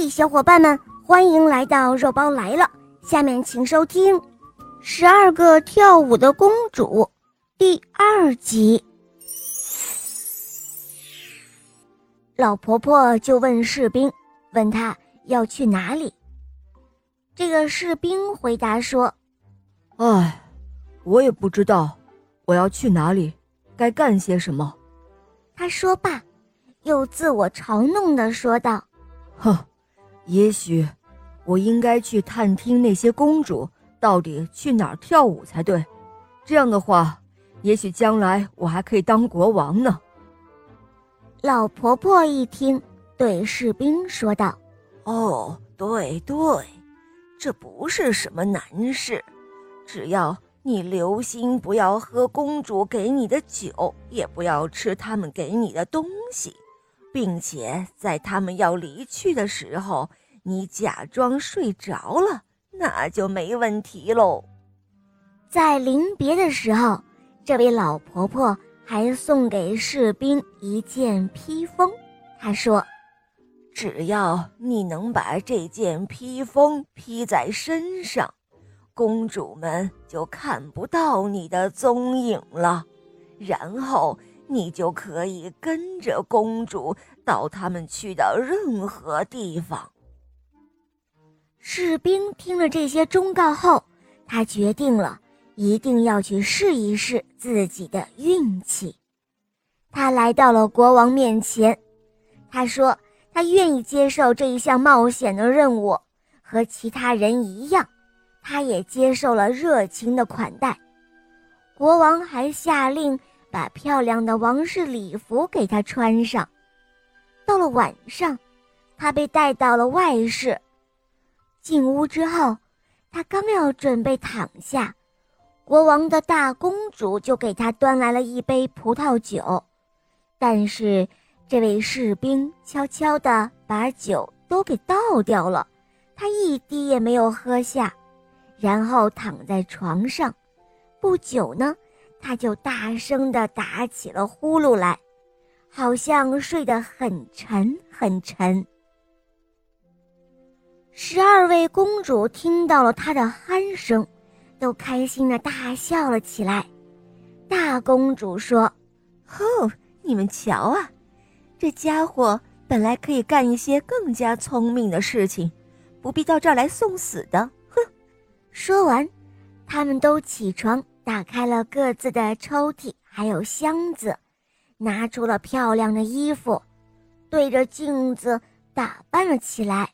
嘿，小伙伴们，欢迎来到肉包来了。下面请收听《十二个跳舞的公主》第二集。老婆婆就问士兵，问他要去哪里。这个士兵回答说：“哎，我也不知道我要去哪里，该干些什么。”他说罢，又自我嘲弄的说道。哼，也许我应该去探听那些公主到底去哪儿跳舞才对。这样的话，也许将来我还可以当国王呢。老婆婆一听，对士兵说道：“哦，对对，这不是什么难事，只要你留心不要喝公主给你的酒，也不要吃他们给你的东西。”并且在他们要离去的时候，你假装睡着了，那就没问题喽。在临别的时候，这位老婆婆还送给士兵一件披风。她说：“只要你能把这件披风披在身上，公主们就看不到你的踪影了。然后。”你就可以跟着公主到他们去的任何地方。士兵听了这些忠告后，他决定了一定要去试一试自己的运气。他来到了国王面前，他说他愿意接受这一项冒险的任务，和其他人一样，他也接受了热情的款待。国王还下令。把漂亮的王室礼服给他穿上。到了晚上，他被带到了外室。进屋之后，他刚要准备躺下，国王的大公主就给他端来了一杯葡萄酒。但是这位士兵悄悄地把酒都给倒掉了，他一滴也没有喝下，然后躺在床上。不久呢。他就大声地打起了呼噜来，好像睡得很沉很沉。十二位公主听到了他的鼾声，都开心的大笑了起来。大公主说：“哦，你们瞧啊，这家伙本来可以干一些更加聪明的事情，不必到这儿来送死的。”哼！说完，他们都起床。打开了各自的抽屉，还有箱子，拿出了漂亮的衣服，对着镜子打扮了起来。